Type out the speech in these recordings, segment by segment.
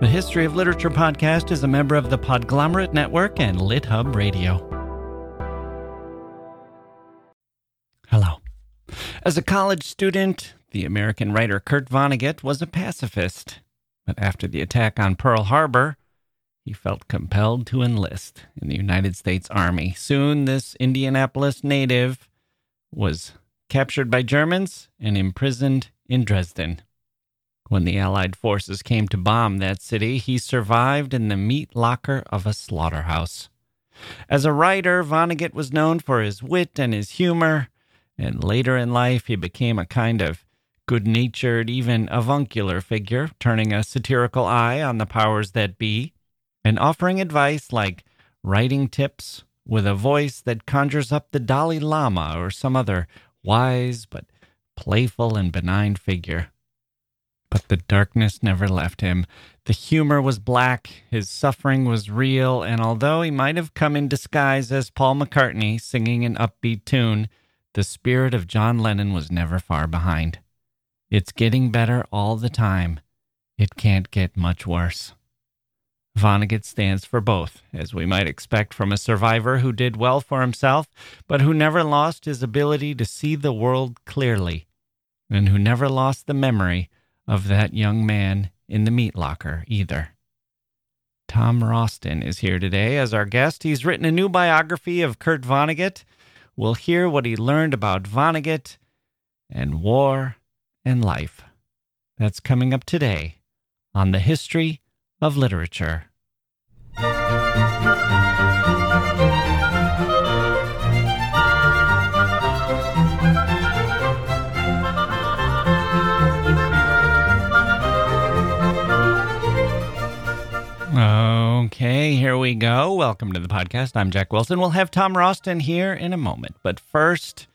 The History of Literature podcast is a member of the Podglomerate Network and LitHub Radio. Hello. As a college student, the American writer Kurt Vonnegut was a pacifist. But after the attack on Pearl Harbor, he felt compelled to enlist in the United States Army. Soon, this Indianapolis native was captured by Germans and imprisoned in Dresden. When the Allied forces came to bomb that city, he survived in the meat locker of a slaughterhouse. As a writer, Vonnegut was known for his wit and his humor, and later in life he became a kind of good natured, even avuncular figure, turning a satirical eye on the powers that be, and offering advice like writing tips with a voice that conjures up the Dalai Lama or some other wise but playful and benign figure. But the darkness never left him. The humor was black, his suffering was real, and although he might have come in disguise as Paul McCartney singing an upbeat tune, the spirit of John Lennon was never far behind. It's getting better all the time. It can't get much worse. Vonnegut stands for both, as we might expect from a survivor who did well for himself, but who never lost his ability to see the world clearly, and who never lost the memory of that young man in the meat locker either. Tom Roston is here today as our guest. He's written a new biography of Kurt Vonnegut. We'll hear what he learned about Vonnegut and war and life. That's coming up today on the history of literature. Okay, here we go. Welcome to the podcast. I'm Jacke Wilson. We'll have Tom Roston here in a moment. But first,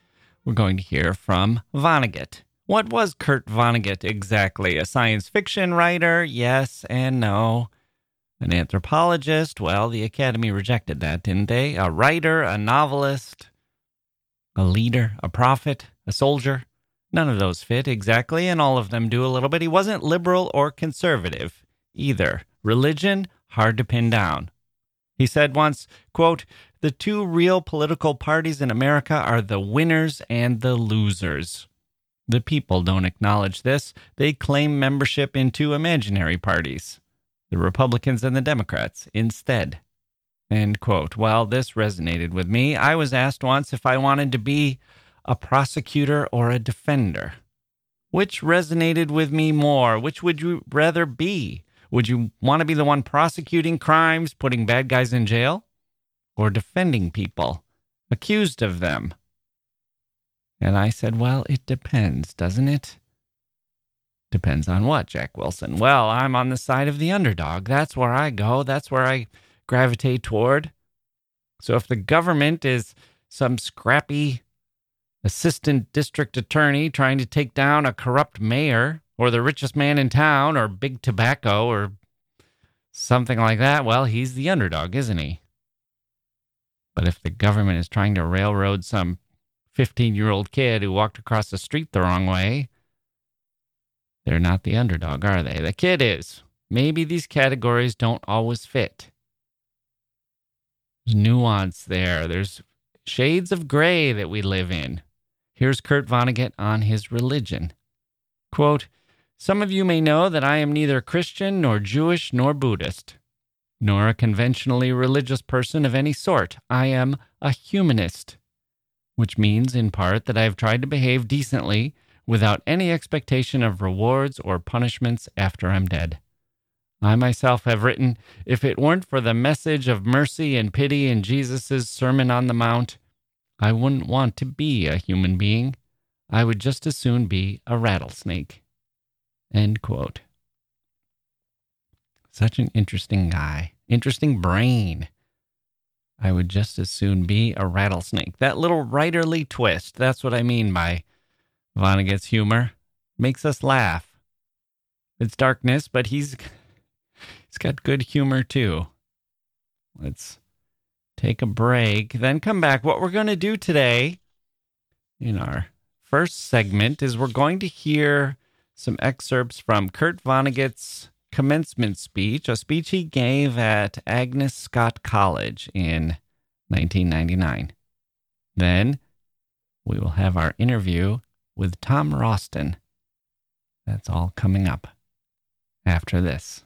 we're going to hear from Vonnegut. What was Kurt Vonnegut exactly? A science fiction writer? Yes and no. An anthropologist? Well, the Academy rejected that, didn't they? A writer? A novelist? A leader? A prophet? A soldier? None of those fit exactly, and all of them do a little bit. He wasn't liberal or conservative either. Religion? Hard to pin down. He said once, quote, the two real political parties in America are the winners and the losers. The people don't acknowledge this. They claim membership in two imaginary parties, the Republicans and the Democrats, instead. End quote. Well, this resonated with me. I was asked once if I wanted to be a prosecutor or a defender. Which resonated with me more? Which would you rather be? Would you want to be the one prosecuting crimes, putting bad guys in jail, or defending people accused of them? And I said, Well, it depends, doesn't it? Depends on what, Jacke Wilson? Well, I'm on the side of the underdog. That's where I go. That's where I gravitate toward. So if the government is some scrappy assistant district attorney trying to take down a corrupt mayor or the richest man in town or big tobacco or something like that, well, he's the underdog, isn't he? But if the government is trying to railroad some 15 year old kid who walked across the street the wrong way. They're not the underdog, are they? The kid is. Maybe these categories don't always fit. There's nuance there. There's shades of gray that we live in. Here's Kurt Vonnegut on his religion. Quote, Some of you may know that I am neither Christian nor Jewish nor Buddhist, nor a conventionally religious person of any sort. I am a humanist which means in part that I have tried to behave decently without any expectation of rewards or punishments after I'm dead. I myself have written, if it weren't for the message of mercy and pity in Jesus' Sermon on the Mount, I wouldn't want to be a human being. I would just as soon be a rattlesnake. End quote. Such an interesting guy, interesting brain. I would just as soon be a rattlesnake. That little writerly twist, that's what I mean by Vonnegut's humor. Makes us laugh. It's darkness, but he's he's got good humor too. Let's take a break, then come back. What we're going to do today in our first segment is we're going to hear some excerpts from Kurt Vonnegut's commencement speech, a speech he gave at Agnes Scott College in 1999. Then we will have our interview with Tom Roston. That's all coming up after this.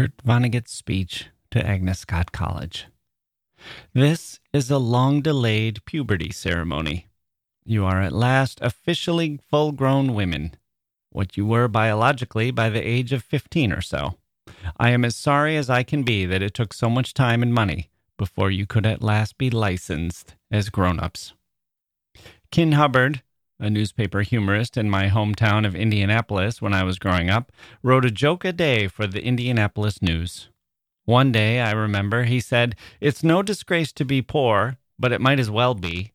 Kurt Vonnegut's speech to Agnes Scott College. This is a long delayed puberty ceremony. You are at last officially full grown women, what you were biologically by the age of 15 or so. I am as sorry as I can be that it took so much time and money before you could at last be licensed as grown ups. Kin Hubbard, a newspaper humorist in my hometown of Indianapolis when I was growing up, wrote a joke a day for the Indianapolis News. One day, I remember, he said, It's no disgrace to be poor, but it might as well be.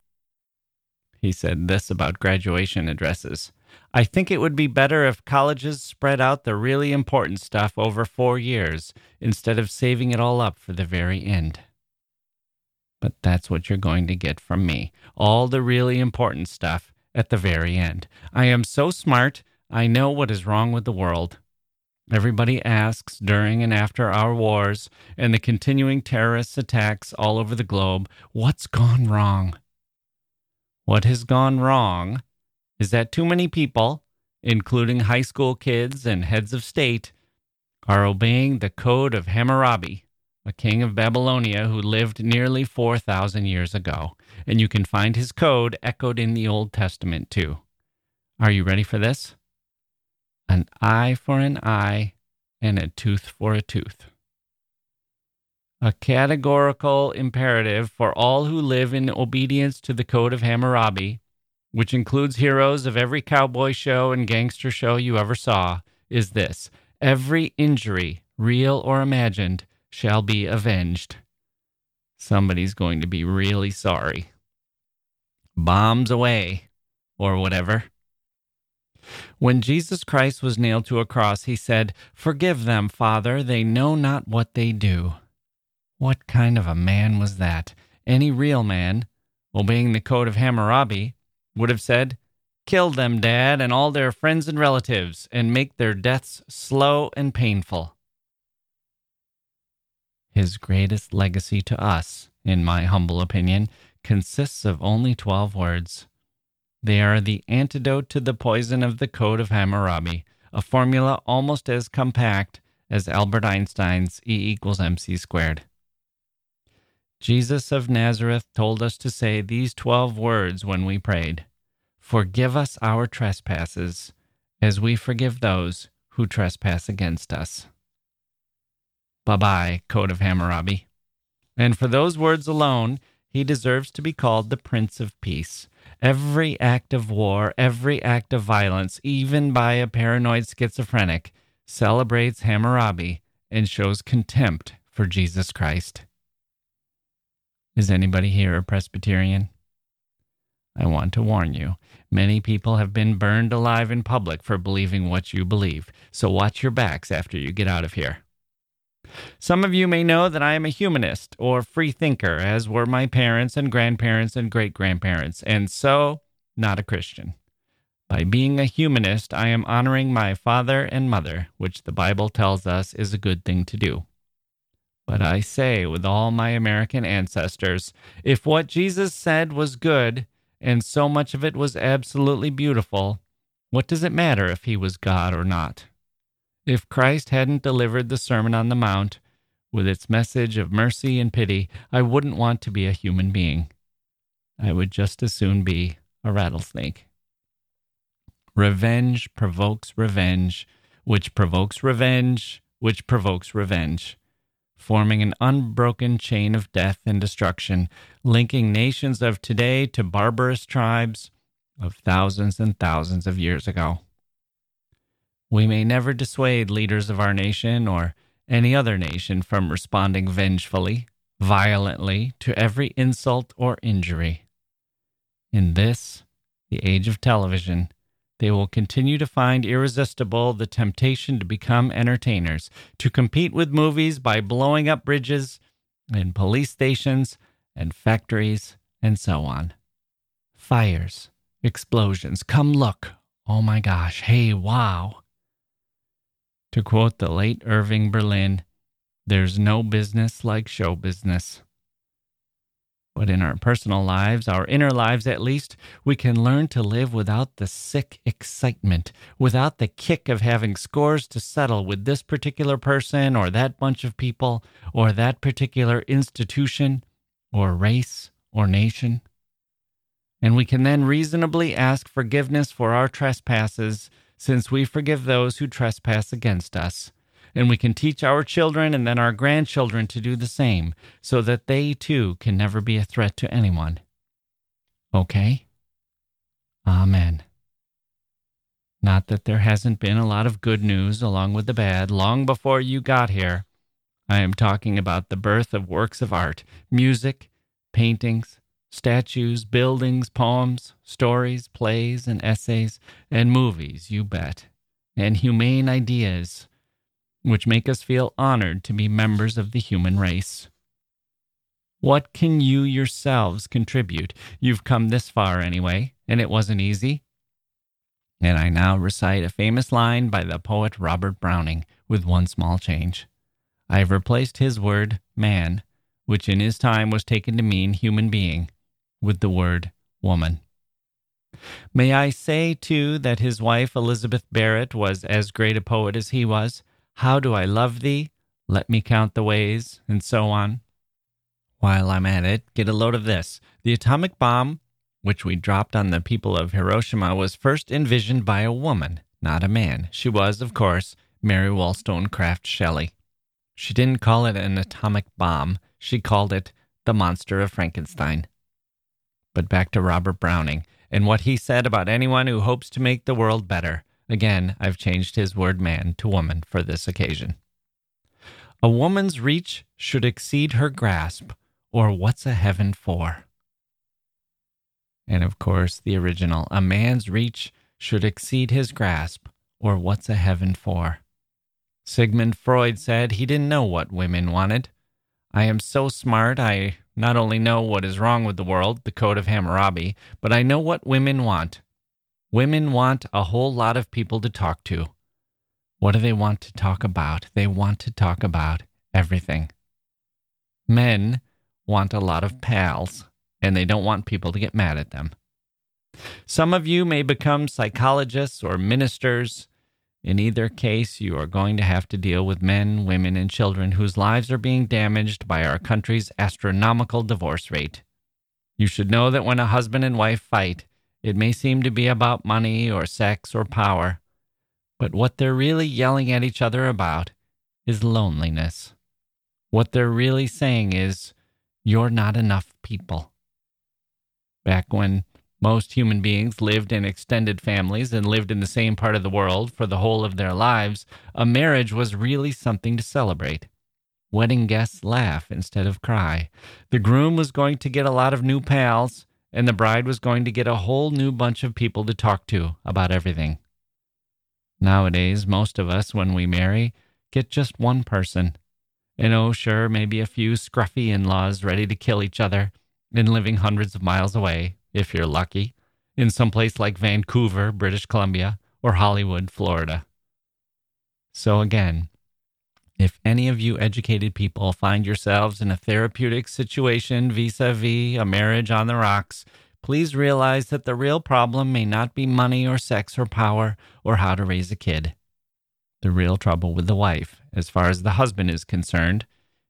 He said this about graduation addresses. I think it would be better if colleges spread out the really important stuff over four years instead of saving it all up for the very end. But that's what you're going to get from me all the really important stuff at the very end. I am so smart, I know what is wrong with the world. Everybody asks during and after our wars and the continuing terrorist attacks all over the globe, what's gone wrong? What has gone wrong is that too many people, including high school kids and heads of state, are obeying the code of Hammurabi a king of Babylonia who lived nearly 4,000 years ago. And you can find his code echoed in the Old Testament too. Are you ready for this? An eye for an eye and a tooth for a tooth. A categorical imperative for all who live in obedience to the code of Hammurabi, which includes heroes of every cowboy show and gangster show you ever saw, is this every injury, real or imagined, shall be avenged. Somebody's going to be really sorry. Bombs away, or whatever. When Jesus Christ was nailed to a cross, he said, Forgive them, Father, they know not what they do. What kind of a man was that? Any real man, obeying the code of Hammurabi, would have said, Kill them, Dad, and all their friends and relatives, and make their deaths slow and painful. His greatest legacy to us, in my humble opinion, consists of only 12 words. They are the antidote to the poison of the Code of Hammurabi, a formula almost as compact as Albert Einstein's E equals mc squared. Jesus of Nazareth told us to say these 12 words when we prayed Forgive us our trespasses, as we forgive those who trespass against us. Bye bye, Code of Hammurabi. And for those words alone, he deserves to be called the Prince of Peace. Every act of war, every act of violence, even by a paranoid schizophrenic, celebrates Hammurabi and shows contempt for Jesus Christ. Is anybody here a Presbyterian? I want to warn you. Many people have been burned alive in public for believing what you believe, so watch your backs after you get out of here. Some of you may know that I am a humanist or free thinker, as were my parents and grandparents and great grandparents, and so not a Christian. By being a humanist, I am honoring my father and mother, which the Bible tells us is a good thing to do. But I say with all my American ancestors, if what Jesus said was good, and so much of it was absolutely beautiful, what does it matter if he was God or not? If Christ hadn't delivered the Sermon on the Mount with its message of mercy and pity, I wouldn't want to be a human being. I would just as soon be a rattlesnake. Revenge provokes revenge, which provokes revenge, which provokes revenge, forming an unbroken chain of death and destruction, linking nations of today to barbarous tribes of thousands and thousands of years ago. We may never dissuade leaders of our nation or any other nation from responding vengefully, violently to every insult or injury. In this, the age of television, they will continue to find irresistible the temptation to become entertainers, to compete with movies by blowing up bridges and police stations and factories and so on. Fires, explosions, come look. Oh my gosh, hey, wow. To quote the late Irving Berlin, there's no business like show business. But in our personal lives, our inner lives at least, we can learn to live without the sick excitement, without the kick of having scores to settle with this particular person or that bunch of people or that particular institution or race or nation. And we can then reasonably ask forgiveness for our trespasses since we forgive those who trespass against us. And we can teach our children and then our grandchildren to do the same, so that they too can never be a threat to anyone. Okay? Amen. Not that there hasn't been a lot of good news along with the bad long before you got here. I am talking about the birth of works of art, music, paintings, statues, buildings, poems, stories, plays, and essays, and movies, you bet, and humane ideas, which make us feel honored to be members of the human race. What can you yourselves contribute? You've come this far anyway, and it wasn't easy. And I now recite a famous line by the poet Robert Browning with one small change. I have replaced his word, man, which in his time was taken to mean human being, with the word woman. May I say, too, that his wife Elizabeth Barrett was as great a poet as he was? How do I love thee? Let me count the ways, and so on. While I'm at it, get a load of this. The atomic bomb, which we dropped on the people of Hiroshima, was first envisioned by a woman, not a man. She was, of course, Mary Wollstonecraft Shelley. She didn't call it an atomic bomb, she called it the monster of Frankenstein. But back to Robert Browning and what he said about anyone who hopes to make the world better. Again, I've changed his word man to woman for this occasion. A woman's reach should exceed her grasp, or what's a heaven for? And of course, the original, a man's reach should exceed his grasp, or what's a heaven for? Sigmund Freud said he didn't know what women wanted. I am so smart, I not only know what is wrong with the world, the Code of Hammurabi, but I know what women want. Women want a whole lot of people to talk to. What do they want to talk about? They want to talk about everything. Men want a lot of pals, and they don't want people to get mad at them. Some of you may become psychologists or ministers in either case, you are going to have to deal with men, women, and children whose lives are being damaged by our country's astronomical divorce rate. You should know that when a husband and wife fight, it may seem to be about money or sex or power, but what they're really yelling at each other about is loneliness. What they're really saying is, You're not enough people. Back when most human beings lived in extended families and lived in the same part of the world for the whole of their lives, a marriage was really something to celebrate. Wedding guests laugh instead of cry. The groom was going to get a lot of new pals, and the bride was going to get a whole new bunch of people to talk to about everything. Nowadays, most of us, when we marry, get just one person. And oh, sure, maybe a few scruffy in laws ready to kill each other and living hundreds of miles away, if you're lucky, in some place like Vancouver, British Columbia, or Hollywood, Florida. So, again, if any of you educated people find yourselves in a therapeutic situation vis a vis a marriage on the rocks, please realize that the real problem may not be money or sex or power or how to raise a kid. The real trouble with the wife, as far as the husband is concerned,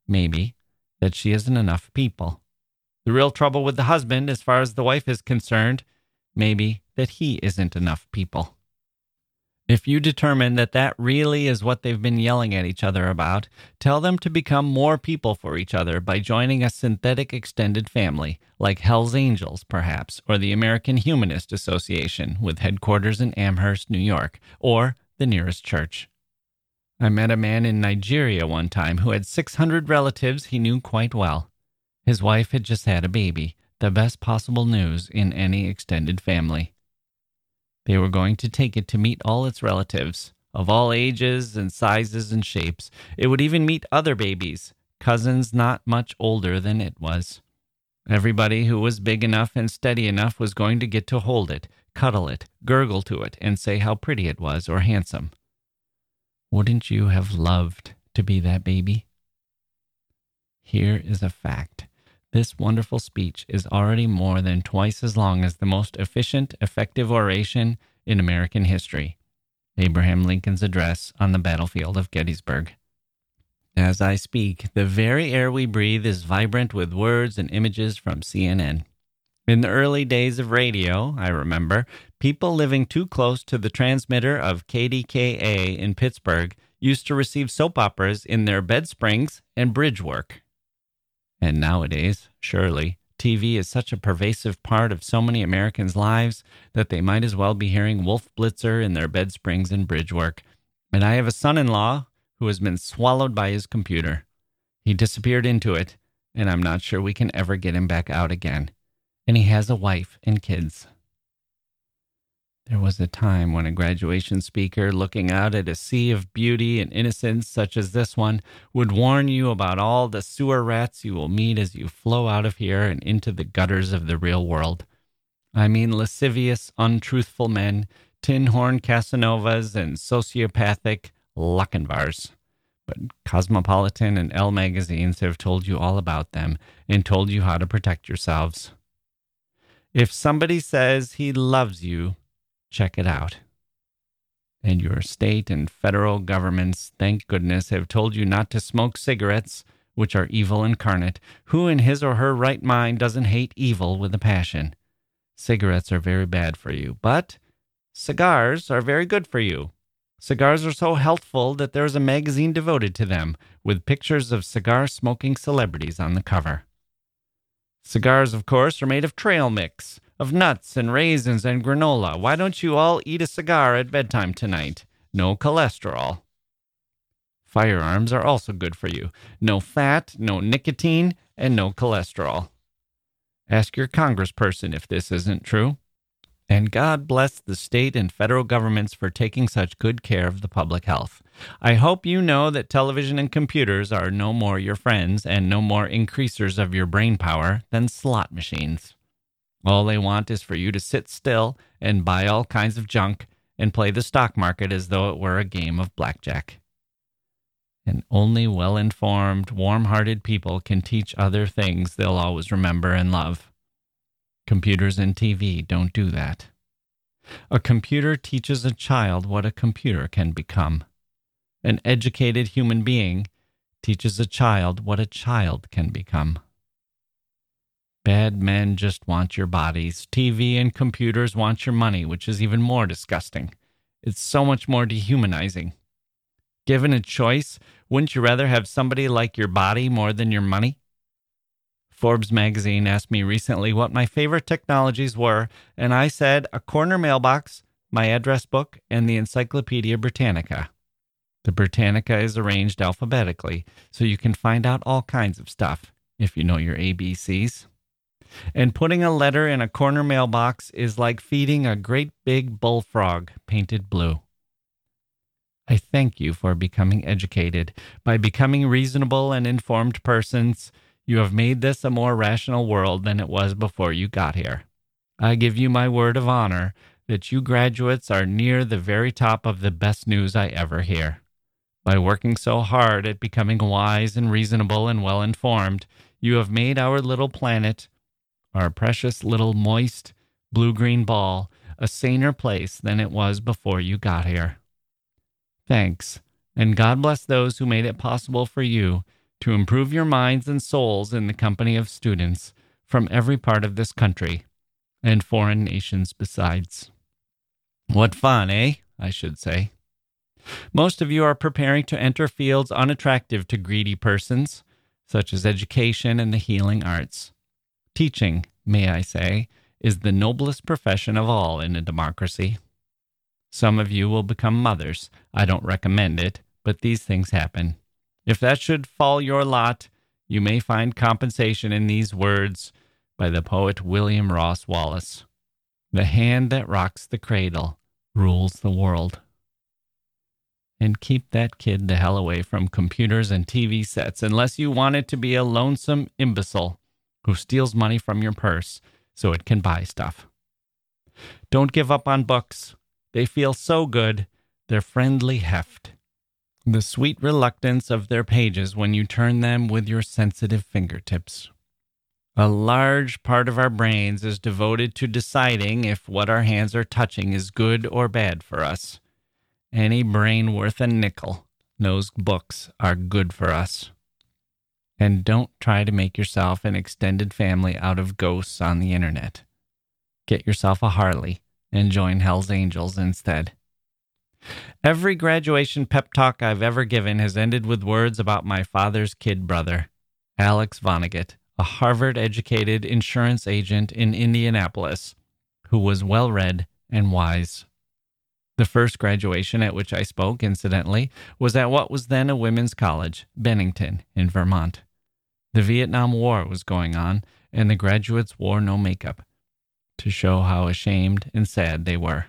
maybe that she isn't enough people. The real trouble with the husband, as far as the wife is concerned, may be that he isn't enough people. If you determine that that really is what they've been yelling at each other about, tell them to become more people for each other by joining a synthetic extended family, like Hell's Angels, perhaps, or the American Humanist Association, with headquarters in Amherst, New York, or the nearest church. I met a man in Nigeria one time who had 600 relatives he knew quite well. His wife had just had a baby, the best possible news in any extended family. They were going to take it to meet all its relatives, of all ages and sizes and shapes. It would even meet other babies, cousins not much older than it was. Everybody who was big enough and steady enough was going to get to hold it, cuddle it, gurgle to it, and say how pretty it was or handsome. Wouldn't you have loved to be that baby? Here is a fact this wonderful speech is already more than twice as long as the most efficient, effective oration in American history Abraham Lincoln's address on the battlefield of Gettysburg. As I speak, the very air we breathe is vibrant with words and images from CNN. In the early days of radio, I remember, people living too close to the transmitter of KDKA in Pittsburgh used to receive soap operas in their bed springs and bridge work. And nowadays, surely, TV is such a pervasive part of so many Americans' lives that they might as well be hearing Wolf Blitzer in their bed springs and bridge work. And I have a son in law who has been swallowed by his computer. He disappeared into it, and I'm not sure we can ever get him back out again. And he has a wife and kids. There was a time when a graduation speaker, looking out at a sea of beauty and innocence such as this one, would warn you about all the sewer rats you will meet as you flow out of here and into the gutters of the real world. I mean lascivious, untruthful men, tin horn Casanovas, and sociopathic Lochinvars. But Cosmopolitan and Elle magazines have told you all about them and told you how to protect yourselves. If somebody says he loves you, check it out. And your state and federal governments, thank goodness, have told you not to smoke cigarettes, which are evil incarnate. Who in his or her right mind doesn't hate evil with a passion? Cigarettes are very bad for you, but cigars are very good for you. Cigars are so healthful that there is a magazine devoted to them, with pictures of cigar smoking celebrities on the cover. Cigars, of course, are made of trail mix, of nuts and raisins and granola. Why don't you all eat a cigar at bedtime tonight? No cholesterol. Firearms are also good for you. No fat, no nicotine, and no cholesterol. Ask your congressperson if this isn't true. And God bless the state and federal governments for taking such good care of the public health. I hope you know that television and computers are no more your friends and no more increasers of your brain power than slot machines. All they want is for you to sit still and buy all kinds of junk and play the stock market as though it were a game of blackjack. And only well informed, warm hearted people can teach other things they'll always remember and love. Computers and TV don't do that. A computer teaches a child what a computer can become. An educated human being teaches a child what a child can become. Bad men just want your bodies. TV and computers want your money, which is even more disgusting. It's so much more dehumanizing. Given a choice, wouldn't you rather have somebody like your body more than your money? Forbes magazine asked me recently what my favorite technologies were, and I said a corner mailbox, my address book, and the Encyclopedia Britannica. The Britannica is arranged alphabetically, so you can find out all kinds of stuff if you know your ABCs. And putting a letter in a corner mailbox is like feeding a great big bullfrog painted blue. I thank you for becoming educated. By becoming reasonable and informed persons, you have made this a more rational world than it was before you got here. I give you my word of honor that you graduates are near the very top of the best news I ever hear. By working so hard at becoming wise and reasonable and well informed, you have made our little planet, our precious little moist blue green ball, a saner place than it was before you got here. Thanks, and God bless those who made it possible for you to improve your minds and souls in the company of students from every part of this country and foreign nations besides. What fun, eh? I should say. Most of you are preparing to enter fields unattractive to greedy persons, such as education and the healing arts. Teaching, may I say, is the noblest profession of all in a democracy. Some of you will become mothers. I don't recommend it, but these things happen. If that should fall your lot, you may find compensation in these words by the poet William Ross Wallace The hand that rocks the cradle rules the world. And keep that kid the hell away from computers and TV sets unless you want it to be a lonesome imbecile who steals money from your purse so it can buy stuff. Don't give up on books. They feel so good, their friendly heft the sweet reluctance of their pages when you turn them with your sensitive fingertips. A large part of our brains is devoted to deciding if what our hands are touching is good or bad for us. Any brain worth a nickel knows books are good for us. And don't try to make yourself an extended family out of ghosts on the internet. Get yourself a Harley and join Hell's Angels instead. Every graduation pep talk I've ever given has ended with words about my father's kid brother, Alex Vonnegut, a Harvard educated insurance agent in Indianapolis who was well read and wise. The first graduation at which I spoke, incidentally, was at what was then a women's college, Bennington, in Vermont. The Vietnam War was going on, and the graduates wore no makeup to show how ashamed and sad they were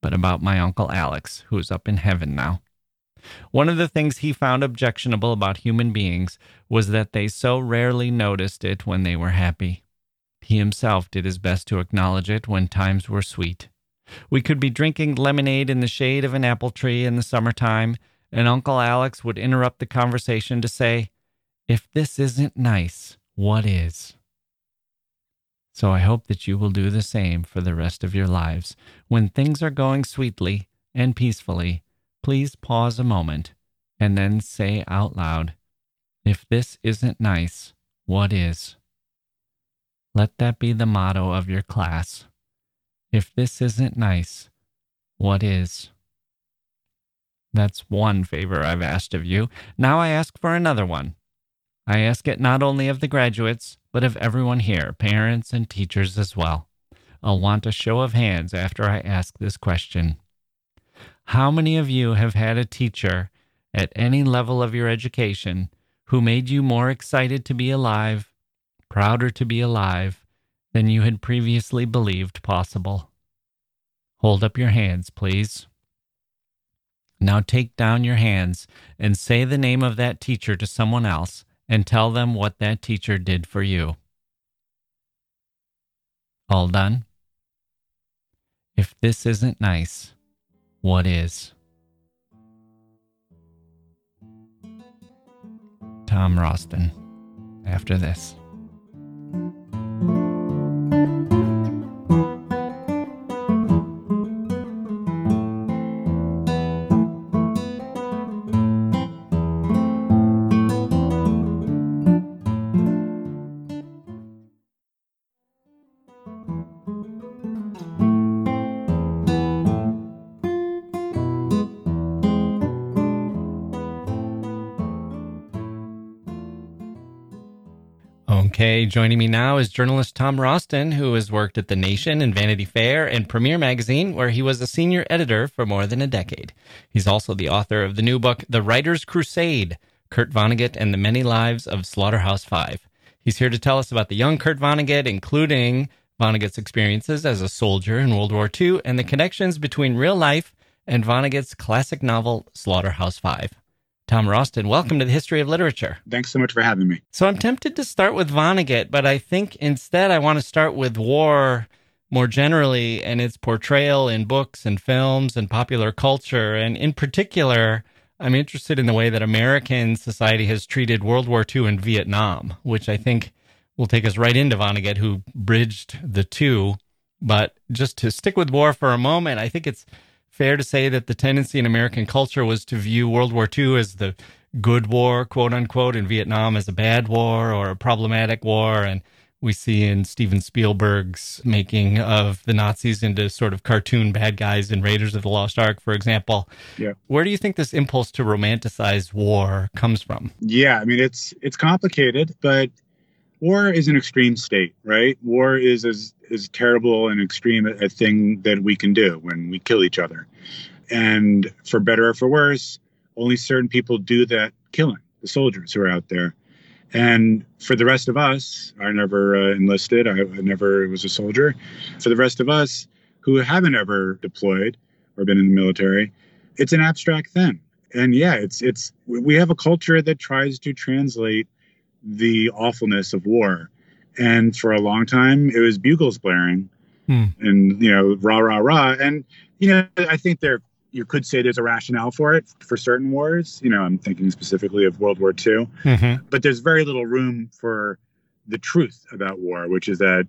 but about my Uncle Alex, who is up in heaven now. One of the things he found objectionable about human beings was that they so rarely noticed it when they were happy. He himself did his best to acknowledge it when times were sweet. We could be drinking lemonade in the shade of an apple tree in the summertime, and Uncle Alex would interrupt the conversation to say, If this isn't nice, what is? So I hope that you will do the same for the rest of your lives. When things are going sweetly and peacefully, please pause a moment and then say out loud, If this isn't nice, what is? Let that be the motto of your class. If this isn't nice, what is? That's one favor I've asked of you. Now I ask for another one. I ask it not only of the graduates, but of everyone here, parents and teachers as well. I'll want a show of hands after I ask this question. How many of you have had a teacher at any level of your education who made you more excited to be alive, prouder to be alive, than you had previously believed possible? Hold up your hands, please. Now take down your hands and say the name of that teacher to someone else and tell them what that teacher did for you. All done? If this isn't nice, what is? Tom Roston, after this. Joining me now is journalist Tom Roston, who has worked at The Nation and Vanity Fair and Premiere Magazine, where he was a senior editor for more than a decade. He's also the author of the new book, The Writer's Crusade Kurt Vonnegut and the Many Lives of Slaughterhouse Five. He's here to tell us about the young Kurt Vonnegut, including Vonnegut's experiences as a soldier in World War II and the connections between real life and Vonnegut's classic novel, Slaughterhouse Five. Tom Roston, welcome to the History of Literature. Thanks so much for having me. So I'm tempted to start with Vonnegut, but I think instead I want to start with war more generally and its portrayal in books and films and popular culture. And in particular, I'm interested in the way that American society has treated World War II and Vietnam, which I think will take us right into Vonnegut, who bridged the two. But just to stick with war for a moment, I think it's fair to say that the tendency in American culture was to view World War II as the good war, quote unquote, and Vietnam as a bad war or a problematic war. And we see in Steven Spielberg's making of the Nazis into sort of cartoon bad guys in Raiders of the Lost Ark, for example. Yeah. Where do you think this impulse to romanticize war comes from? Yeah, I mean it's it's complicated, but war is an extreme state, right? War is as is terrible and extreme a, a thing that we can do when we kill each other. And for better or for worse, only certain people do that killing, the soldiers who are out there. And for the rest of us, I never uh, enlisted, I, I never was a soldier. For the rest of us who haven't ever deployed or been in the military, it's an abstract thing. And yeah, it's it's we have a culture that tries to translate the awfulness of war. And for a long time, it was bugles blaring, hmm. and you know, rah rah rah. And you know, I think there you could say there's a rationale for it for certain wars. You know, I'm thinking specifically of World War II, mm-hmm. but there's very little room for the truth about war, which is that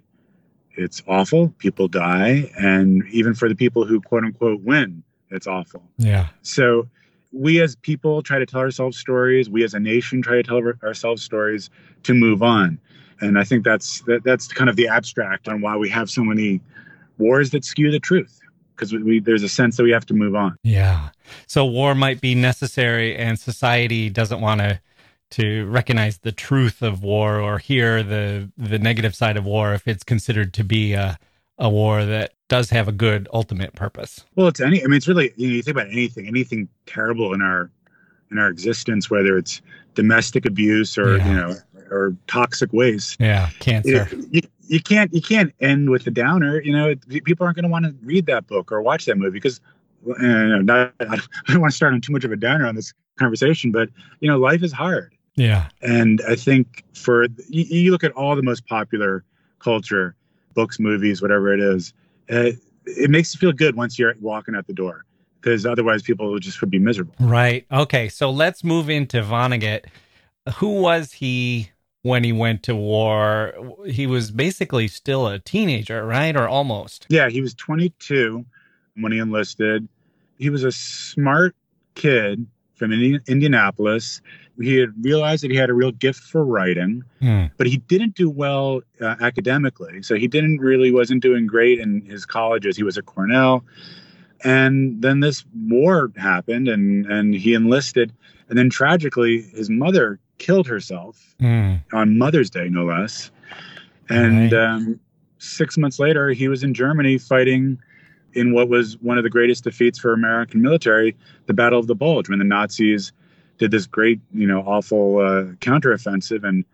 it's awful. People die, and even for the people who quote unquote win, it's awful. Yeah. So we as people try to tell ourselves stories. We as a nation try to tell ourselves stories to move on. And I think that's that, that's kind of the abstract on why we have so many wars that skew the truth because we, there's a sense that we have to move on. Yeah. So war might be necessary, and society doesn't want to to recognize the truth of war or hear the the negative side of war if it's considered to be a a war that does have a good ultimate purpose. Well, it's any. I mean, it's really you, know, you think about anything, anything terrible in our in our existence, whether it's domestic abuse or yeah. you know or toxic waste. Yeah, cancer. you, you, can't you can't end with a downer. You know, people aren't going to want to read that book or watch that movie because. Not, I don't want to start on too much of a downer on this conversation, but you know, life is hard. Yeah, and I think for you, you look at all the most popular culture, books, movies, whatever it is, uh, it makes you feel good once you're walking out the door because otherwise people would just would be miserable. Right. Okay. So let's move into Vonnegut. Who was he when he went to war. He was basically still a teenager, right? Or almost. Yeah, he was 22 when he enlisted. He was a smart kid from Indianapolis. He had realized that he had a real gift for writing, hmm. but he didn't do well uh, academically. So he didn't really wasn't doing great in his colleges. He was at Cornell, and then this war happened, and and he enlisted, and then tragically his mother killed herself mm. on Mother's Day, no less. And right. um, six months later, he was in Germany fighting in what was one of the greatest defeats for American military, the Battle of the Bulge, when the Nazis did this great, you know, awful uh, counteroffensive and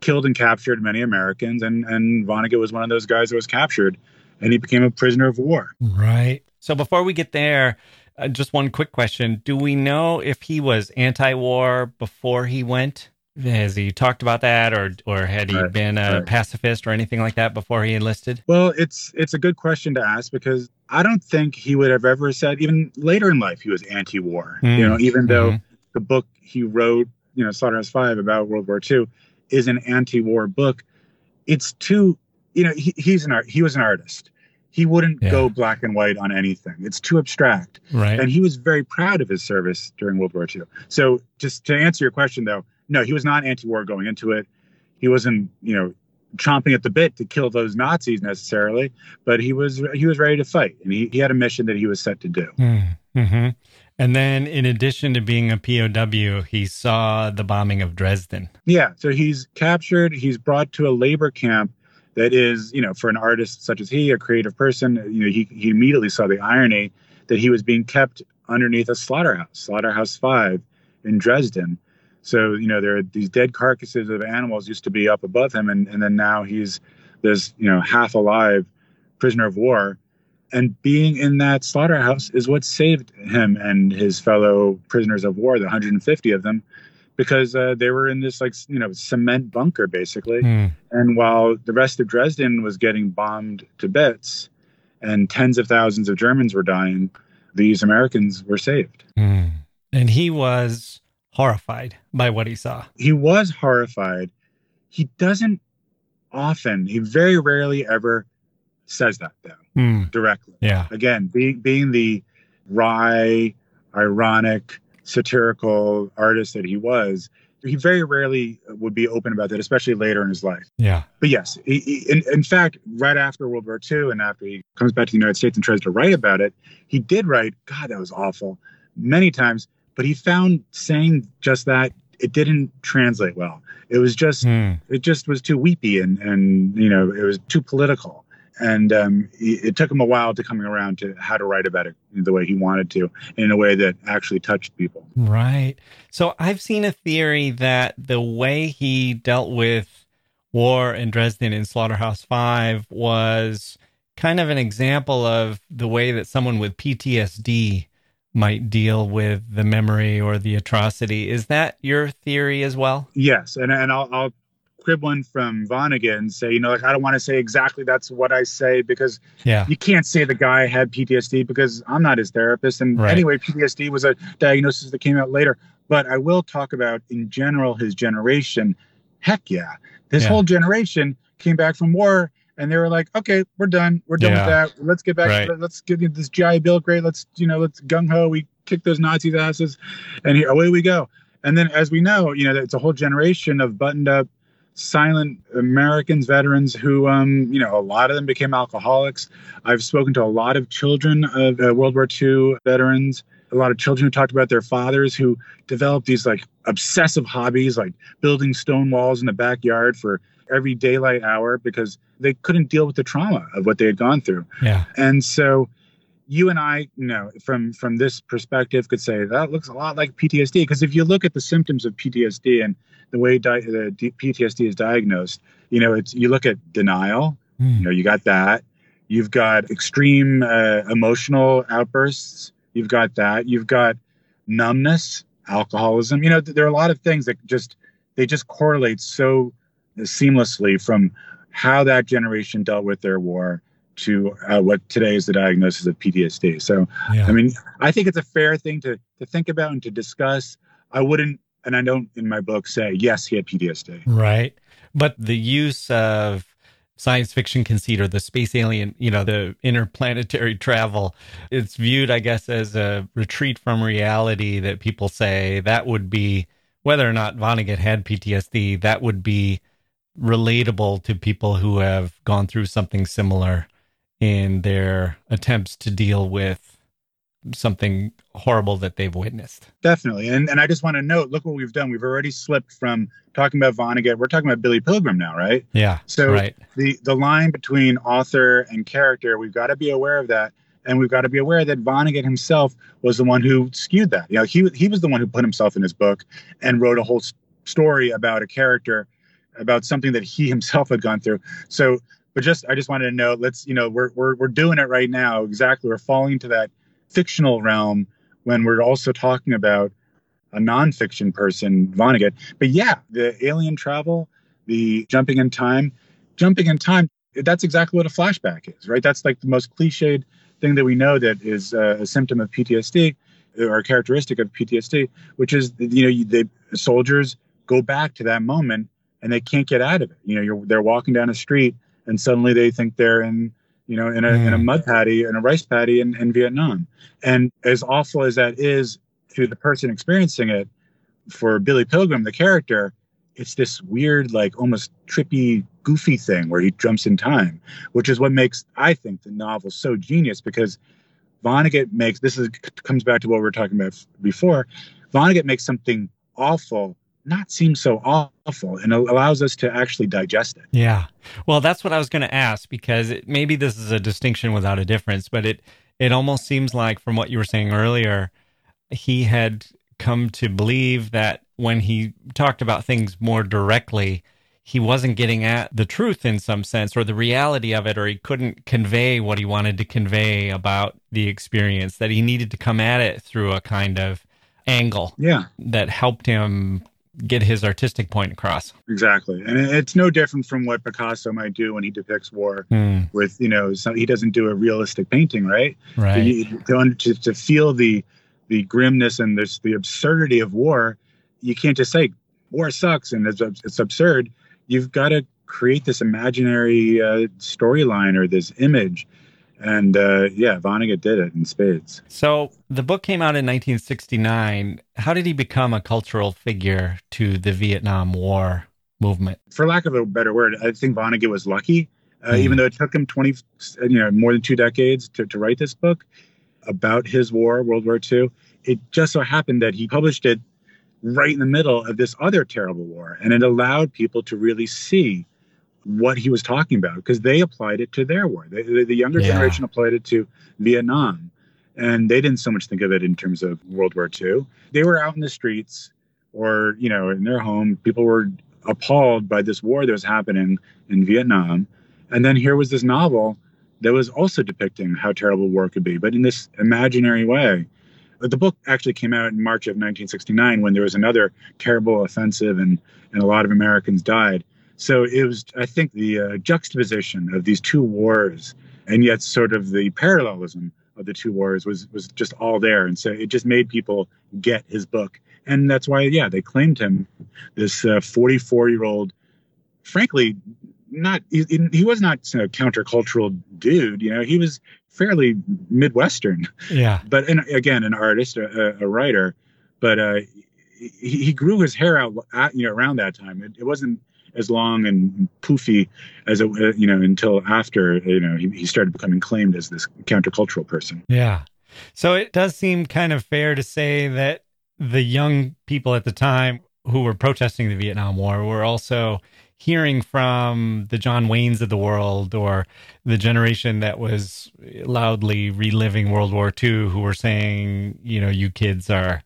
killed and captured many Americans. And, and Vonnegut was one of those guys that was captured, and he became a prisoner of war. Right. So before we get there, uh, just one quick question. Do we know if he was anti war before he went? Has he talked about that, or or had he right, been a right. pacifist or anything like that before he enlisted? Well, it's it's a good question to ask because I don't think he would have ever said even later in life he was anti-war. Mm. You know, even though mm-hmm. the book he wrote, you know, Slaughterhouse Five about World War II, is an anti-war book. It's too, you know, he, he's an art. He was an artist he wouldn't yeah. go black and white on anything. It's too abstract. Right. And he was very proud of his service during World War II. So just to answer your question though, no, he was not anti-war going into it. He wasn't, you know, chomping at the bit to kill those Nazis necessarily, but he was he was ready to fight and he, he had a mission that he was set to do. Mm-hmm. And then, in addition to being a POW, he saw the bombing of Dresden. Yeah. So he's captured, he's brought to a labor camp that is, you know, for an artist such as he, a creative person, you know, he, he immediately saw the irony that he was being kept underneath a slaughterhouse, Slaughterhouse 5 in Dresden. So, you know, there are these dead carcasses of animals used to be up above him. And, and then now he's this, you know, half alive prisoner of war and being in that slaughterhouse is what saved him and his fellow prisoners of war, the 150 of them, because uh, they were in this like you know cement bunker basically. Mm. And while the rest of Dresden was getting bombed to bits, and tens of thousands of Germans were dying, these Americans were saved. Mm. And he was horrified by what he saw. He was horrified. He doesn't often, he very rarely ever says that though mm. directly. Yeah. Again, being being the wry, ironic, satirical artist that he was, he very rarely would be open about that, especially later in his life. Yeah. But yes, he, he, in, in fact, right after World War II and after he comes back to the United States and tries to write about it, he did write, God, that was awful, many times. But he found saying just that it didn't translate well. It was just, mm. it just was too weepy and and you know it was too political and um, it took him a while to coming around to how to write about it the way he wanted to in a way that actually touched people. Right. So i've seen a theory that the way he dealt with war in dresden in slaughterhouse 5 was kind of an example of the way that someone with ptsd might deal with the memory or the atrocity. Is that your theory as well? Yes. And, and I'll, I'll crib one from Vonnegut and say, you know, like I don't want to say exactly that's what I say because yeah. you can't say the guy had PTSD because I'm not his therapist. And right. anyway, PTSD was a diagnosis that came out later. But I will talk about in general his generation. Heck yeah. This yeah. whole generation came back from war and they were like, okay, we're done. We're done yeah. with that. Let's get back. Right. Let's give you this GI Bill great. Let's, you know, let's gung ho. We kick those Nazis' asses and here, away we go. And then, as we know, you know, it's a whole generation of buttoned up silent Americans, veterans who, um, you know, a lot of them became alcoholics. I've spoken to a lot of children of uh, World War II veterans, a lot of children who talked about their fathers who developed these like obsessive hobbies, like building stone walls in the backyard for every daylight hour because they couldn't deal with the trauma of what they had gone through. Yeah. And so you and I, you know, from from this perspective, could say that looks a lot like PTSD. Because if you look at the symptoms of PTSD and the way di- the D- PTSD is diagnosed, you know, it's you look at denial. Mm. You know, you got that. You've got extreme uh, emotional outbursts. You've got that. You've got numbness, alcoholism. You know, there are a lot of things that just they just correlate so seamlessly from how that generation dealt with their war to uh, what today is the diagnosis of PTSD. So, yeah. I mean, I think it's a fair thing to to think about and to discuss. I wouldn't, and I don't in my book say yes, he had PTSD. Right, but the use of science fiction conceit or the space alien, you know, the interplanetary travel, it's viewed, I guess, as a retreat from reality. That people say that would be whether or not Vonnegut had PTSD, that would be relatable to people who have gone through something similar in their attempts to deal with something horrible that they've witnessed. Definitely. And and I just want to note, look what we've done. We've already slipped from talking about Vonnegut. We're talking about Billy Pilgrim now, right? Yeah. So right. the the line between author and character, we've got to be aware of that. And we've got to be aware that Vonnegut himself was the one who skewed that. You know, he he was the one who put himself in his book and wrote a whole story about a character, about something that he himself had gone through. So but just I just wanted to know, let's you know, we're we're we're doing it right now. Exactly, we're falling into that fictional realm when we're also talking about a nonfiction person, Vonnegut. But yeah, the alien travel, the jumping in time, jumping in time. That's exactly what a flashback is, right? That's like the most cliched thing that we know that is uh, a symptom of PTSD or a characteristic of PTSD, which is you know the soldiers go back to that moment and they can't get out of it. You know, they're walking down a street and suddenly they think they're in you know in a, mm. in a mm. mud patty in a rice paddy in, in vietnam and as awful as that is to the person experiencing it for billy pilgrim the character it's this weird like almost trippy goofy thing where he jumps in time which is what makes i think the novel so genius because Vonnegut makes this is comes back to what we were talking about before. Vonnegut makes something awful not seem so awful and allows us to actually digest it. Yeah. Well, that's what I was going to ask because it, maybe this is a distinction without a difference, but it it almost seems like from what you were saying earlier, he had come to believe that when he talked about things more directly, he wasn't getting at the truth in some sense or the reality of it, or he couldn't convey what he wanted to convey about the experience, that he needed to come at it through a kind of angle yeah. that helped him get his artistic point across. Exactly. And it's no different from what Picasso might do when he depicts war mm. with, you know, so he doesn't do a realistic painting, right? Right. To, to, to feel the the grimness and this the absurdity of war, you can't just say war sucks and it's, it's absurd. You've got to create this imaginary uh, storyline or this image and uh, yeah, Vonnegut did it in spades. So the book came out in 1969. How did he become a cultural figure to the Vietnam War movement? For lack of a better word, I think Vonnegut was lucky. Uh, mm. Even though it took him 20, you know, more than two decades to, to write this book about his war, World War II, it just so happened that he published it right in the middle of this other terrible war. And it allowed people to really see what he was talking about because they applied it to their war. They, the younger yeah. generation applied it to Vietnam, and they didn't so much think of it in terms of World War II. They were out in the streets or you know in their home. People were appalled by this war that was happening in Vietnam, and then here was this novel that was also depicting how terrible war could be, but in this imaginary way. The book actually came out in March of 1969 when there was another terrible offensive and, and a lot of Americans died. So it was, I think, the uh, juxtaposition of these two wars, and yet sort of the parallelism of the two wars was was just all there, and so it just made people get his book, and that's why, yeah, they claimed him, this 44 uh, year old, frankly, not he, he was not a countercultural dude, you know, he was fairly midwestern, yeah, but and again, an artist, a, a writer, but uh, he, he grew his hair out, you know, around that time. It, it wasn't as long and poofy as it, uh, you know, until after, you know, he, he started becoming claimed as this countercultural person. Yeah. So it does seem kind of fair to say that the young people at the time who were protesting the Vietnam War were also hearing from the John Waynes of the world or the generation that was loudly reliving World War II who were saying, you know, you kids are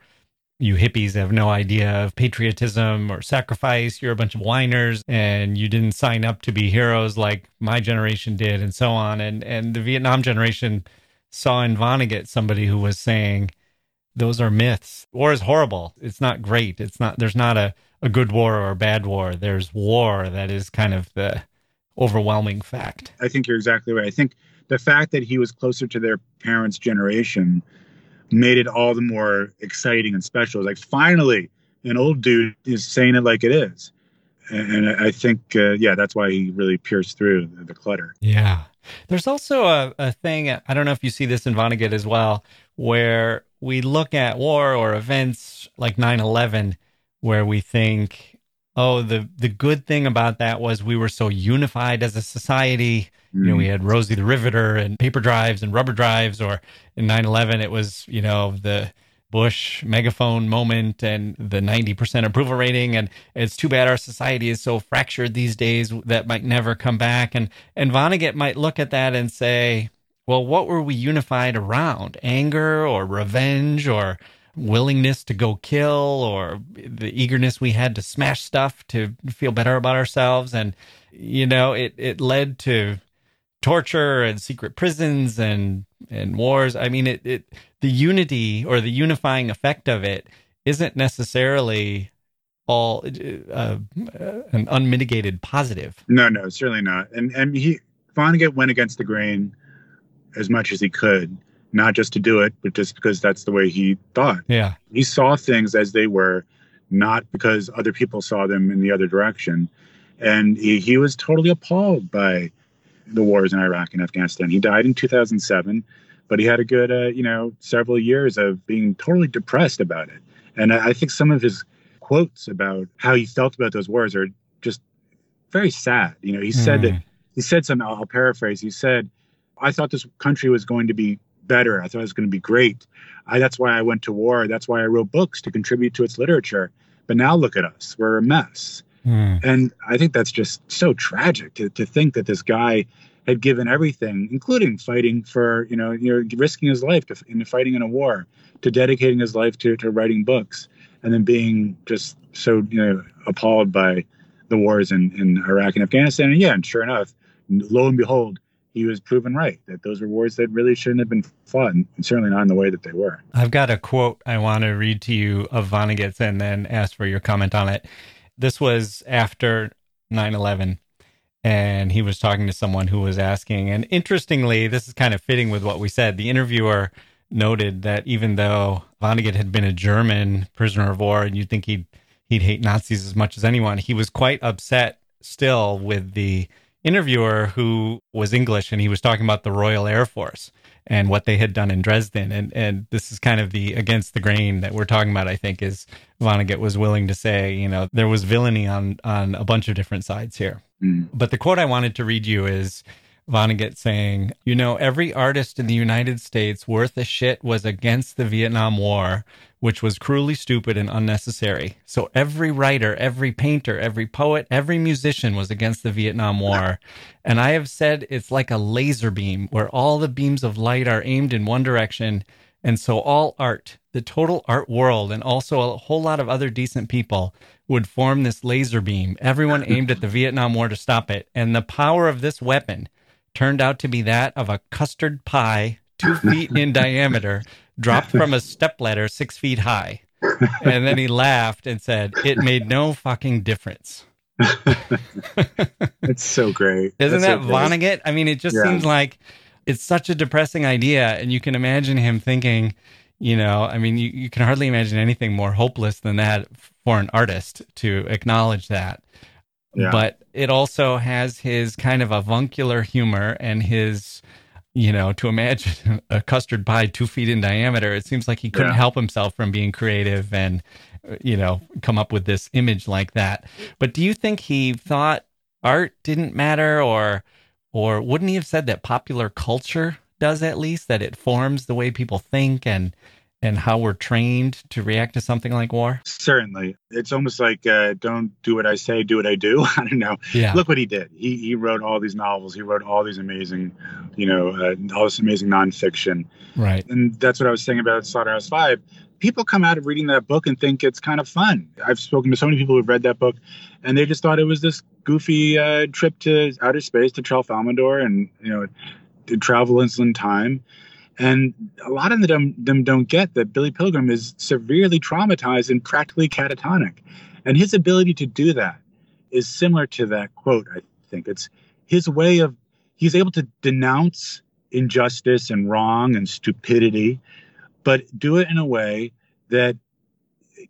you hippies have no idea of patriotism or sacrifice. You're a bunch of whiners and you didn't sign up to be heroes like my generation did and so on. And and the Vietnam generation saw in Vonnegut somebody who was saying those are myths. War is horrible. It's not great. It's not there's not a, a good war or a bad war. There's war that is kind of the overwhelming fact. I think you're exactly right. I think the fact that he was closer to their parents' generation made it all the more exciting and special. like finally, an old dude is saying it like it is, and I think uh, yeah, that's why he really pierced through the clutter. Yeah, there's also a, a thing. I don't know if you see this in Vonnegut as well, where we look at war or events like 9/11, where we think, oh, the the good thing about that was we were so unified as a society you know, we hmm. had Rosie the Riveter and paper drives and rubber drives, or in 9 11, it was, you know, the Bush megaphone moment and the 90% approval rating. And it's too bad our society is so fractured these days that might never come back. And, and Vonnegut might look at that and say, well, what were we unified around? Anger or revenge or willingness to go kill or the eagerness we had to smash stuff to feel better about ourselves. And, you know, it, it led to torture and secret prisons and and wars. I mean, it, it the unity or the unifying effect of it isn't necessarily all uh, uh, an unmitigated positive. No, no, certainly not. And and he Vonnegut went against the grain as much as he could, not just to do it, but just because that's the way he thought. Yeah, he saw things as they were, not because other people saw them in the other direction. And he, he was totally appalled by the wars in Iraq and Afghanistan. He died in 2007, but he had a good, uh, you know, several years of being totally depressed about it. And I, I think some of his quotes about how he felt about those wars are just very sad. You know, he said that hmm. he said something. I'll paraphrase. He said, "I thought this country was going to be better. I thought it was going to be great. I, that's why I went to war. That's why I wrote books to contribute to its literature. But now look at us. We're a mess. Mm. And I think that's just so tragic to, to think that this guy had given everything, including fighting for, you know, you know risking his life to, in fighting in a war, to dedicating his life to, to writing books, and then being just so, you know, appalled by the wars in, in Iraq and Afghanistan. And yeah, and sure enough, lo and behold, he was proven right that those were wars that really shouldn't have been fought, and certainly not in the way that they were. I've got a quote I want to read to you of Vonnegut's and then ask for your comment on it. This was after 9 11 and he was talking to someone who was asking. And interestingly, this is kind of fitting with what we said. The interviewer noted that even though Vonnegut had been a German prisoner of war, and you'd think he'd he'd hate Nazis as much as anyone, he was quite upset still with the interviewer who was English, and he was talking about the Royal Air Force and what they had done in Dresden. And and this is kind of the against the grain that we're talking about. I think is Vonnegut was willing to say, you know, there was villainy on on a bunch of different sides here. Mm. But the quote I wanted to read you is Vonnegut saying, You know, every artist in the United States worth a shit was against the Vietnam War, which was cruelly stupid and unnecessary. So every writer, every painter, every poet, every musician was against the Vietnam War. And I have said it's like a laser beam where all the beams of light are aimed in one direction. And so all art, the total art world, and also a whole lot of other decent people would form this laser beam. Everyone aimed at the Vietnam War to stop it. And the power of this weapon turned out to be that of a custard pie two feet in diameter, dropped from a stepladder six feet high. And then he laughed and said, It made no fucking difference. it's so great. Isn't That's that so Vonnegut? I mean, it just yeah. seems like it's such a depressing idea. And you can imagine him thinking, you know, I mean, you, you can hardly imagine anything more hopeless than that for an artist to acknowledge that. Yeah. But it also has his kind of avuncular humor and his, you know, to imagine a custard pie two feet in diameter, it seems like he couldn't yeah. help himself from being creative and, uh, you know, come up with this image like that. But do you think he thought art didn't matter or, or wouldn't he have said that popular culture does at least, that it forms the way people think and, and how we're trained to react to something like war? Certainly. It's almost like uh, don't do what I say, do what I do. I don't know. Yeah. Look what he did. He, he wrote all these novels. He wrote all these amazing, you know, uh, all this amazing nonfiction. Right. And that's what I was saying about Slaughterhouse Five. People come out of reading that book and think it's kind of fun. I've spoken to so many people who've read that book, and they just thought it was this goofy uh, trip to outer space to Tralfamadore and, you know, to travel in time and a lot of them, them don't get that Billy Pilgrim is severely traumatized and practically catatonic. And his ability to do that is similar to that quote, I think. It's his way of, he's able to denounce injustice and wrong and stupidity, but do it in a way that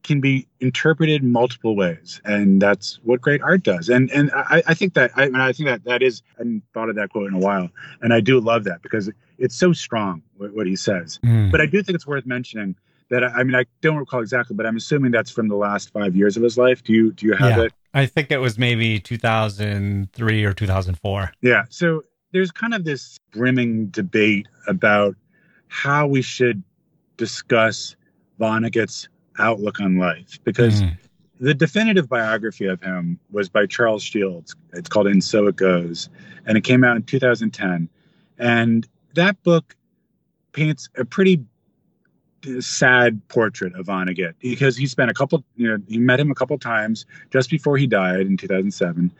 can be interpreted multiple ways, and that's what great art does. And and I, I think that I, I think that that is I hadn't thought of that quote in a while, and I do love that because it's so strong what, what he says. Mm. But I do think it's worth mentioning that I mean I don't recall exactly, but I'm assuming that's from the last five years of his life. Do you do you have yeah. it? I think it was maybe 2003 or 2004. Yeah. So there's kind of this brimming debate about how we should discuss Vonnegut's outlook on life because mm. the definitive biography of him was by Charles Shields. It's called And So It Goes, and it came out in 2010. And that book paints a pretty sad portrait of Vonnegut because he spent a couple, you know, he met him a couple times just before he died in 2007.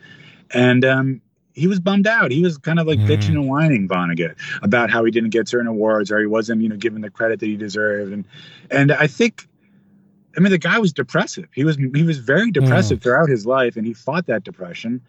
And um, he was bummed out. He was kind of like mm. bitching and whining Vonnegut about how he didn't get certain awards or he wasn't, you know, given the credit that he deserved. And and I think I mean, the guy was depressive. He was he was very depressive mm. throughout his life, and he fought that depression.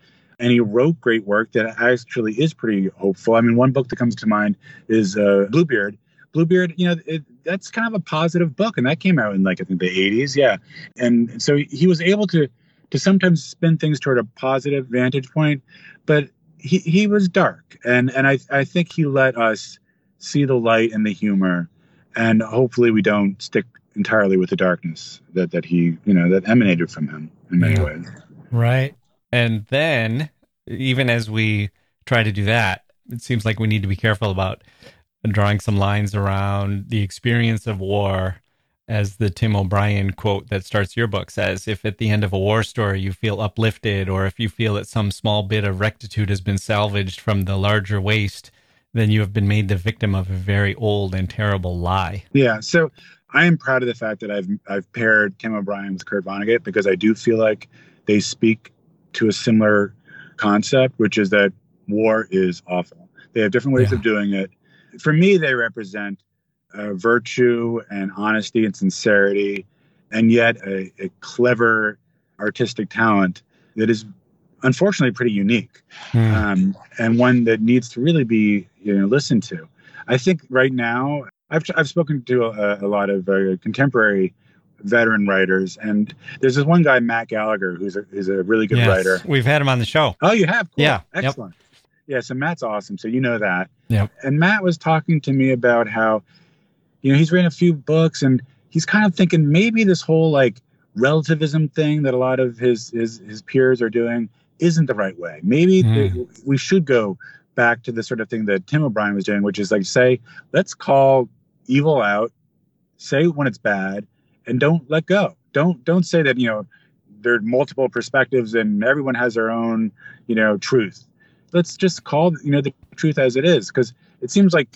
And he wrote great work that actually is pretty hopeful. I mean, one book that comes to mind is uh, Bluebeard. Bluebeard, you know, it, that's kind of a positive book, and that came out in like I think the '80s, yeah. And so he was able to to sometimes spin things toward a positive vantage point, but he he was dark, and and I I think he let us see the light and the humor, and hopefully we don't stick entirely with the darkness that that he you know that emanated from him in many yeah. ways right and then even as we try to do that it seems like we need to be careful about drawing some lines around the experience of war as the Tim O'Brien quote that starts your book says, if at the end of a war story you feel uplifted, or if you feel that some small bit of rectitude has been salvaged from the larger waste, then you have been made the victim of a very old and terrible lie. Yeah. So I am proud of the fact that I've I've paired Tim O'Brien with Kurt Vonnegut because I do feel like they speak to a similar concept, which is that war is awful. They have different ways yeah. of doing it. For me, they represent uh, virtue and honesty and sincerity, and yet a, a, clever artistic talent that is unfortunately pretty unique mm. um, and one that needs to really be you know listened to. I think right now I've I've spoken to a, a lot of uh, contemporary veteran writers, and there's this one guy Matt Gallagher who's a, who's a really good yes, writer. We've had him on the show. Oh, you have? Cool. Yeah, excellent. Yep. Yeah, so Matt's awesome. So you know that. Yeah. And Matt was talking to me about how you know, he's written a few books and he's kind of thinking maybe this whole like relativism thing that a lot of his his his peers are doing isn't the right way. Maybe mm. we should go back to the sort of thing that Tim O'Brien was doing, which is like say, let's call evil out, say when it's bad, and don't let go. Don't don't say that you know there are multiple perspectives and everyone has their own you know truth. Let's just call you know the truth as it is because it seems like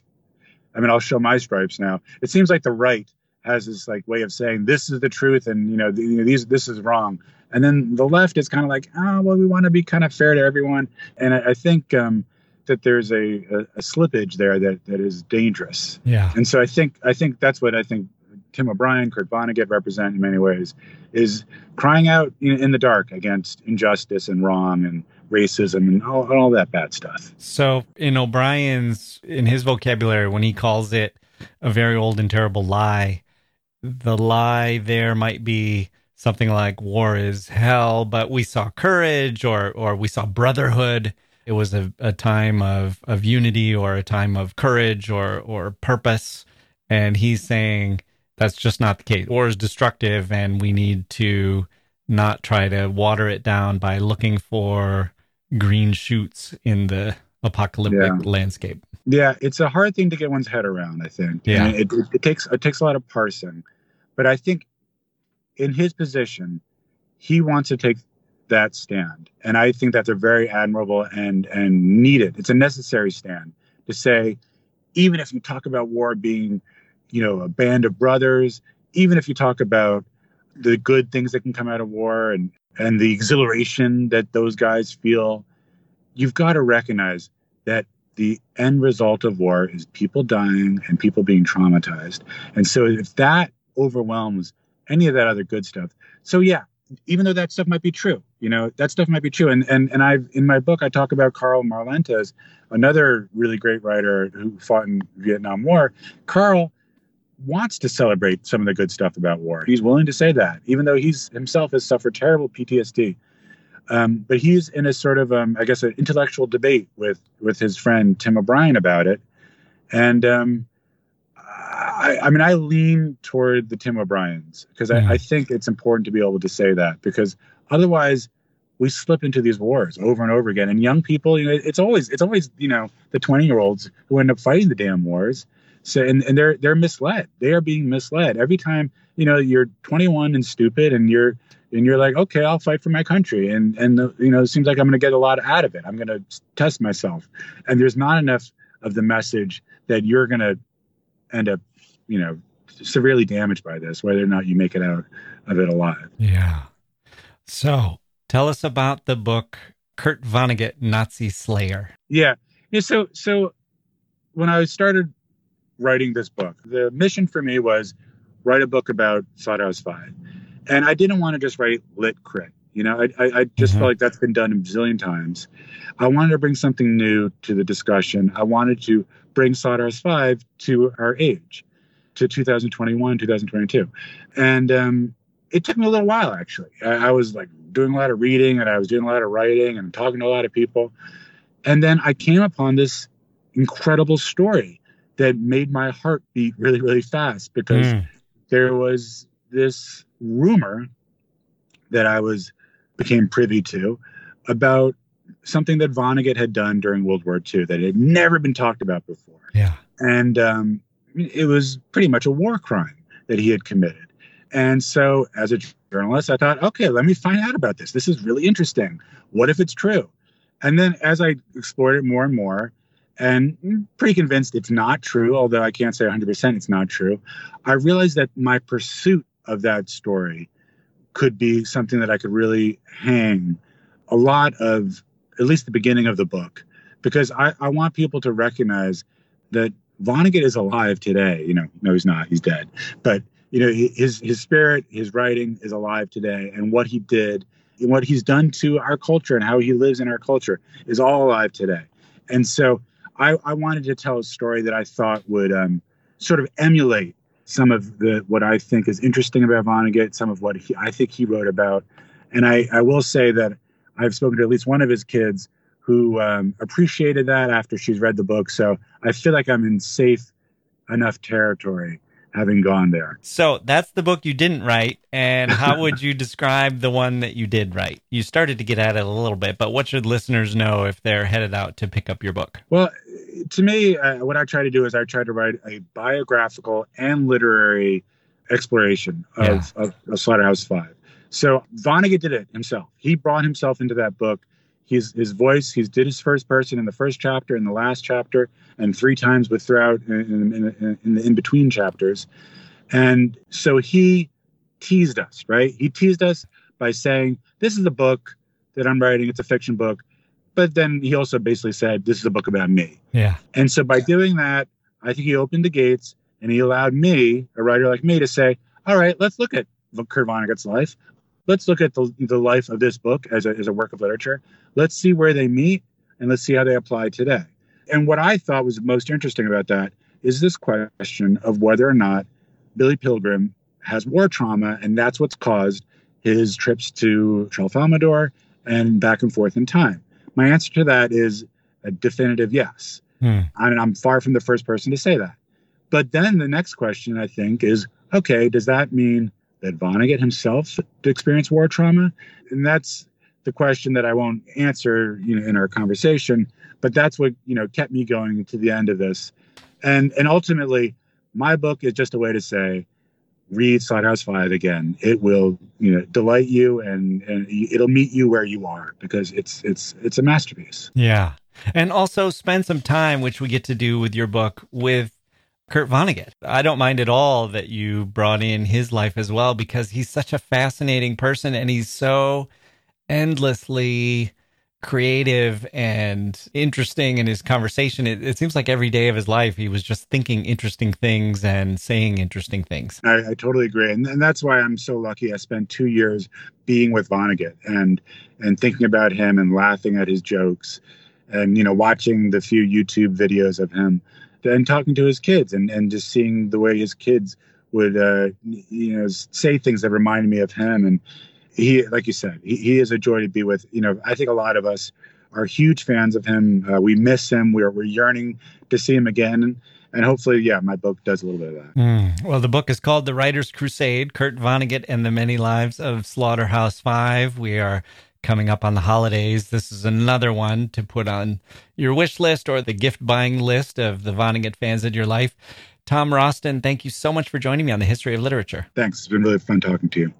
I mean, I'll show my stripes now. It seems like the right has this like way of saying this is the truth and you know, the, you know these this is wrong, and then the left is kind of like, oh well, we want to be kind of fair to everyone, and I, I think um, that there's a, a, a, slippage there that that is dangerous. Yeah, and so I think I think that's what I think Tim O'Brien, Kurt Vonnegut represent in many ways is crying out in, in the dark against injustice and wrong and racism and all, all that bad stuff. So in O'Brien's in his vocabulary, when he calls it a very old and terrible lie, the lie there might be something like war is hell, but we saw courage or or we saw brotherhood. It was a, a time of, of unity or a time of courage or or purpose. And he's saying that's just not the case. War is destructive and we need to not try to water it down by looking for green shoots in the apocalyptic yeah. landscape. Yeah, it's a hard thing to get one's head around. I think. Yeah, it, it, it takes it takes a lot of parsing, but I think in his position, he wants to take that stand, and I think that's a very admirable and and needed. It's a necessary stand to say, even if you talk about war being, you know, a band of brothers, even if you talk about the good things that can come out of war and and the exhilaration that those guys feel, you've got to recognize that the end result of war is people dying and people being traumatized. And so if that overwhelms any of that other good stuff, so yeah, even though that stuff might be true, you know, that stuff might be true. And and and I've in my book I talk about Karl Marlantes, another really great writer who fought in Vietnam War. Karl wants to celebrate some of the good stuff about war. He's willing to say that, even though he's himself has suffered terrible PTSD. Um, but he's in a sort of, um, I guess, an intellectual debate with with his friend Tim O'Brien about it, and um, I, I, mean, I lean toward the Tim O'Briens because I, I think it's important to be able to say that because otherwise we slip into these wars over and over again. And young people, you know, it's always it's always you know the twenty year olds who end up fighting the damn wars so and, and they're they're misled. They are being misled. Every time, you know, you're 21 and stupid and you're and you're like, okay, I'll fight for my country. And and the, you know, it seems like I'm going to get a lot out of it. I'm going to test myself. And there's not enough of the message that you're going to end up, you know, severely damaged by this, whether or not you make it out of it alive. Yeah. So tell us about the book Kurt Vonnegut, Nazi Slayer. Yeah. Yeah. So so when I started writing this book. The mission for me was write a book about Slaughterhouse Five, and I didn't want to just write lit crit. You know, I, I, I just mm-hmm. felt like that's been done a bazillion times. I wanted to bring something new to the discussion. I wanted to bring Slaughterhouse Five to our age, to 2021, 2022, and um, it took me a little while actually. I, I was like doing a lot of reading and I was doing a lot of writing and talking to a lot of people, and then I came upon this incredible story that made my heart beat really, really fast because mm. there was this rumor that I was became privy to about something that Vonnegut had done during World War II that had never been talked about before. Yeah. And um, it was pretty much a war crime that he had committed. And so, as a journalist, I thought, okay, let me find out about this. This is really interesting. What if it's true? And then, as I explored it more and more, and pretty convinced it's not true, although I can't say 100% it's not true, I realized that my pursuit of that story could be something that I could really hang a lot of, at least the beginning of the book, because I, I want people to recognize that Vonnegut is alive today. You know, no, he's not, he's dead. But, you know, his, his spirit, his writing is alive today. And what he did, and what he's done to our culture and how he lives in our culture is all alive today. And so I, I wanted to tell a story that I thought would um, sort of emulate some of the what I think is interesting about Vonnegut, some of what he, I think he wrote about. And I, I will say that I've spoken to at least one of his kids who um, appreciated that after she's read the book. So I feel like I'm in safe enough territory having gone there. So that's the book you didn't write. And how would you describe the one that you did write? You started to get at it a little bit, but what should listeners know if they're headed out to pick up your book? Well, to me, uh, what I try to do is I try to write a biographical and literary exploration of, yeah. of, of Slaughterhouse Five. So Vonnegut did it himself. He brought himself into that book. He's his voice. He did his first person in the first chapter, in the last chapter, and three times with throughout in, in, in the in between chapters. And so he teased us, right? He teased us by saying, "This is a book that I'm writing. It's a fiction book." But then he also basically said, "This is a book about me." Yeah. And so by doing that, I think he opened the gates and he allowed me, a writer like me, to say, "All right, let's look at Kurt Vonnegut's life let's look at the, the life of this book as a, as a work of literature. Let's see where they meet and let's see how they apply today. And what I thought was most interesting about that is this question of whether or not Billy Pilgrim has war trauma, and that's what's caused his trips to Tralfamadore and back and forth in time. My answer to that is a definitive yes. Hmm. And I'm far from the first person to say that. But then the next question, I think, is okay, does that mean that Vonnegut himself experienced war trauma? And that's the question that I won't answer, you know, in our conversation. But that's what you know kept me going to the end of this, and and ultimately, my book is just a way to say, read Slaughterhouse Five again. It will you know delight you, and and it'll meet you where you are because it's it's it's a masterpiece. Yeah, and also spend some time, which we get to do with your book, with Kurt Vonnegut. I don't mind at all that you brought in his life as well because he's such a fascinating person and he's so endlessly creative and interesting in his conversation. It, it, seems like every day of his life he was just thinking interesting things and saying interesting things. I, I totally agree, and, and, that's why I'm so lucky. I spent two years being with Vonnegut and and thinking about him and laughing at his jokes, and you know watching the few YouTube videos of him and talking to his kids and, and just seeing the way his kids would uh, you know say things that reminded me of him. And he like you said he, he is a joy to be with. You know i think a lot of us are huge fans of him. Uh, we miss him. We're, we're yearning to see him again. And, hopefully yeah my book does a little bit of that. Mm. well the book is called the writer's crusade kurt vonnegut and the many lives of slaughterhouse five. We are coming up on the holidays. This is another one to put on your wish list or the gift buying list of the Vonnegut fans in your life. Tom Roston, thank you so much for joining me on the history of literature. Thanks. It's been really fun talking to you.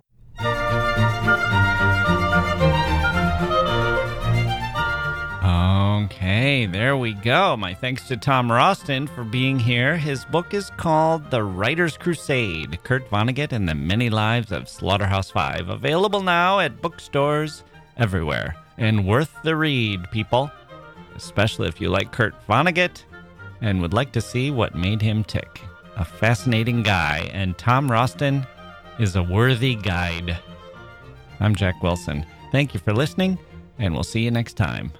Okay, there we go. My thanks to Tom Roston for being here. His book is called The Writer's Crusade Kurt Vonnegut and the Many Lives of Slaughterhouse Five. Available now at bookstores everywhere and worth the read, people. Especially if you like Kurt Vonnegut and would like to see what made him tick. A fascinating guy, and Tom Roston is a worthy guide. I'm Jacke Wilson. Thank you for listening, and we'll see you next time.